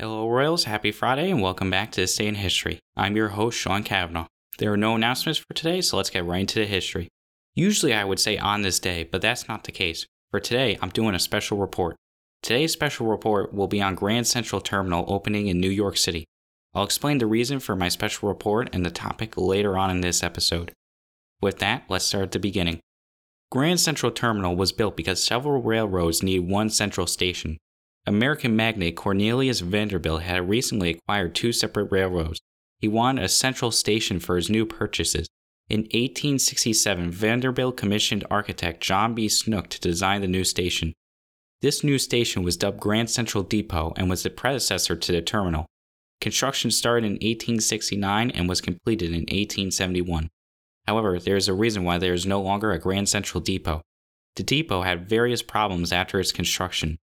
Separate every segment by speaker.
Speaker 1: Hello, Royals. Happy Friday, and welcome back to This Day in History. I'm your host, Sean Kavanaugh. There are no announcements for today, so let's get right into the history. Usually, I would say on this day, but that's not the case. For today, I'm doing a special report. Today's special report will be on Grand Central Terminal opening in New York City. I'll explain the reason for my special report and the topic later on in this episode. With that, let's start at the beginning. Grand Central Terminal was built because several railroads needed one central station. American magnate Cornelius Vanderbilt had recently acquired two separate railroads. He wanted a central station for his new purchases. In 1867, Vanderbilt commissioned architect John B. Snook to design the new station. This new station was dubbed Grand Central Depot and was the predecessor to the terminal. Construction started in 1869 and was completed in 1871. However, there is a reason why there is no longer a Grand Central Depot. The depot had various problems after its construction.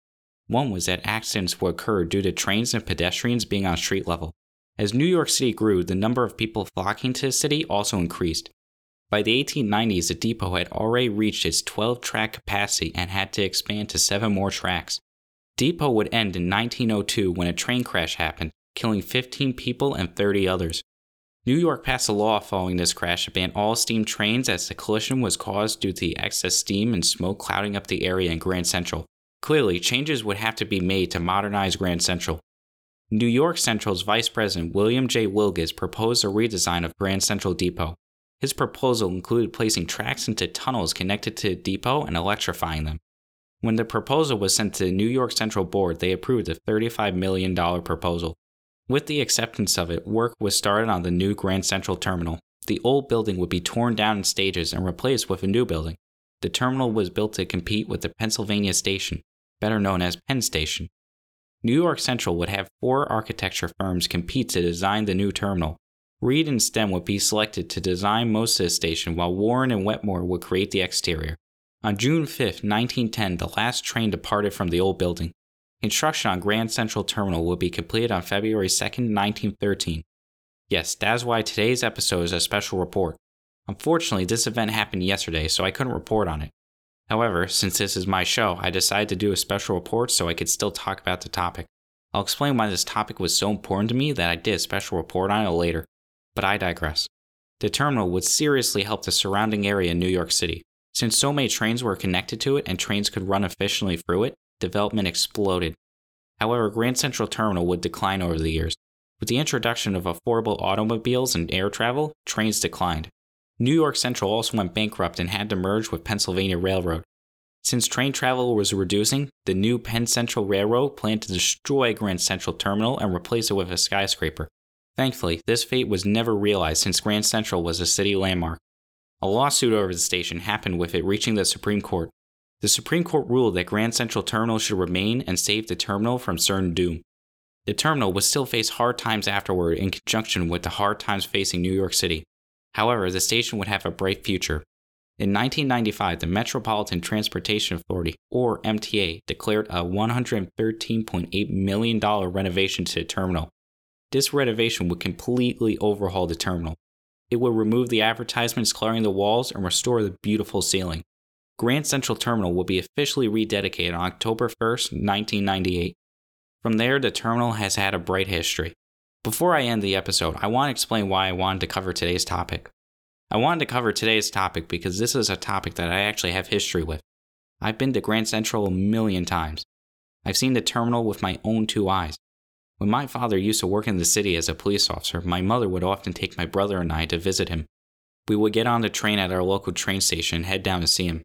Speaker 1: One was that accidents would occur due to trains and pedestrians being on street level. As New York City grew, the number of people flocking to the city also increased. By the 1890s, the depot had already reached its 12 track capacity and had to expand to seven more tracks. Depot would end in 1902 when a train crash happened, killing 15 people and 30 others. New York passed a law following this crash to ban all steam trains as the collision was caused due to the excess steam and smoke clouding up the area in Grand Central. Clearly, changes would have to be made to modernize Grand Central. New York Central's Vice President William J. Wilgus proposed a redesign of Grand Central Depot. His proposal included placing tracks into tunnels connected to the depot and electrifying them. When the proposal was sent to the New York Central Board, they approved the $35 million proposal. With the acceptance of it, work was started on the new Grand Central Terminal. The old building would be torn down in stages and replaced with a new building. The terminal was built to compete with the Pennsylvania Station, better known as Penn Station. New York Central would have four architecture firms compete to design the new terminal. Reed and Stem would be selected to design most of the station, while Warren and Wetmore would create the exterior. On June 5, 1910, the last train departed from the old building. Construction on Grand Central Terminal would be completed on February 2, 1913. Yes, that's why today's episode is a special report. Unfortunately, this event happened yesterday, so I couldn't report on it. However, since this is my show, I decided to do a special report so I could still talk about the topic. I'll explain why this topic was so important to me that I did a special report on it later, but I digress. The terminal would seriously help the surrounding area in New York City. Since so many trains were connected to it and trains could run efficiently through it, development exploded. However, Grand Central Terminal would decline over the years. With the introduction of affordable automobiles and air travel, trains declined. New York Central also went bankrupt and had to merge with Pennsylvania Railroad. Since train travel was reducing, the new Penn Central Railroad planned to destroy Grand Central Terminal and replace it with a skyscraper. Thankfully, this fate was never realized since Grand Central was a city landmark. A lawsuit over the station happened with it reaching the Supreme Court. The Supreme Court ruled that Grand Central Terminal should remain and save the terminal from certain doom. The terminal would still face hard times afterward in conjunction with the hard times facing New York City. However, the station would have a bright future. In 1995, the Metropolitan Transportation Authority, or MTA, declared a $113.8 million renovation to the terminal. This renovation would completely overhaul the terminal. It would remove the advertisements clearing the walls and restore the beautiful ceiling. Grand Central Terminal will be officially rededicated on October 1st, 1998. From there, the terminal has had a bright history. Before I end the episode, I want to explain why I wanted to cover today's topic. I wanted to cover today's topic because this is a topic that I actually have history with. I've been to Grand Central a million times. I've seen the terminal with my own two eyes. When my father used to work in the city as a police officer, my mother would often take my brother and I to visit him. We would get on the train at our local train station and head down to see him.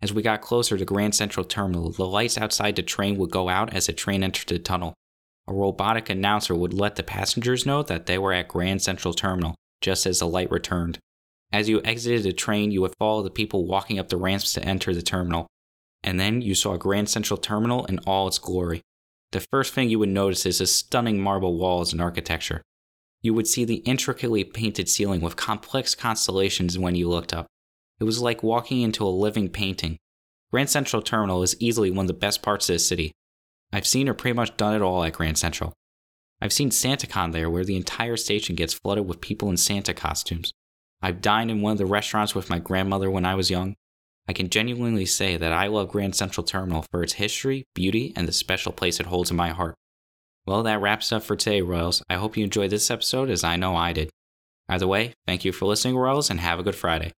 Speaker 1: As we got closer to Grand Central Terminal, the lights outside the train would go out as the train entered the tunnel. A robotic announcer would let the passengers know that they were at Grand Central Terminal, just as the light returned. As you exited the train, you would follow the people walking up the ramps to enter the terminal. And then you saw Grand Central Terminal in all its glory. The first thing you would notice is the stunning marble walls and architecture. You would see the intricately painted ceiling with complex constellations when you looked up. It was like walking into a living painting. Grand Central Terminal is easily one of the best parts of the city. I've seen or pretty much done it all at Grand Central. I've seen SantaCon there, where the entire station gets flooded with people in Santa costumes. I've dined in one of the restaurants with my grandmother when I was young. I can genuinely say that I love Grand Central Terminal for its history, beauty, and the special place it holds in my heart. Well, that wraps up for today, Royals. I hope you enjoyed this episode as I know I did. Either way, thank you for listening, Royals, and have a good Friday.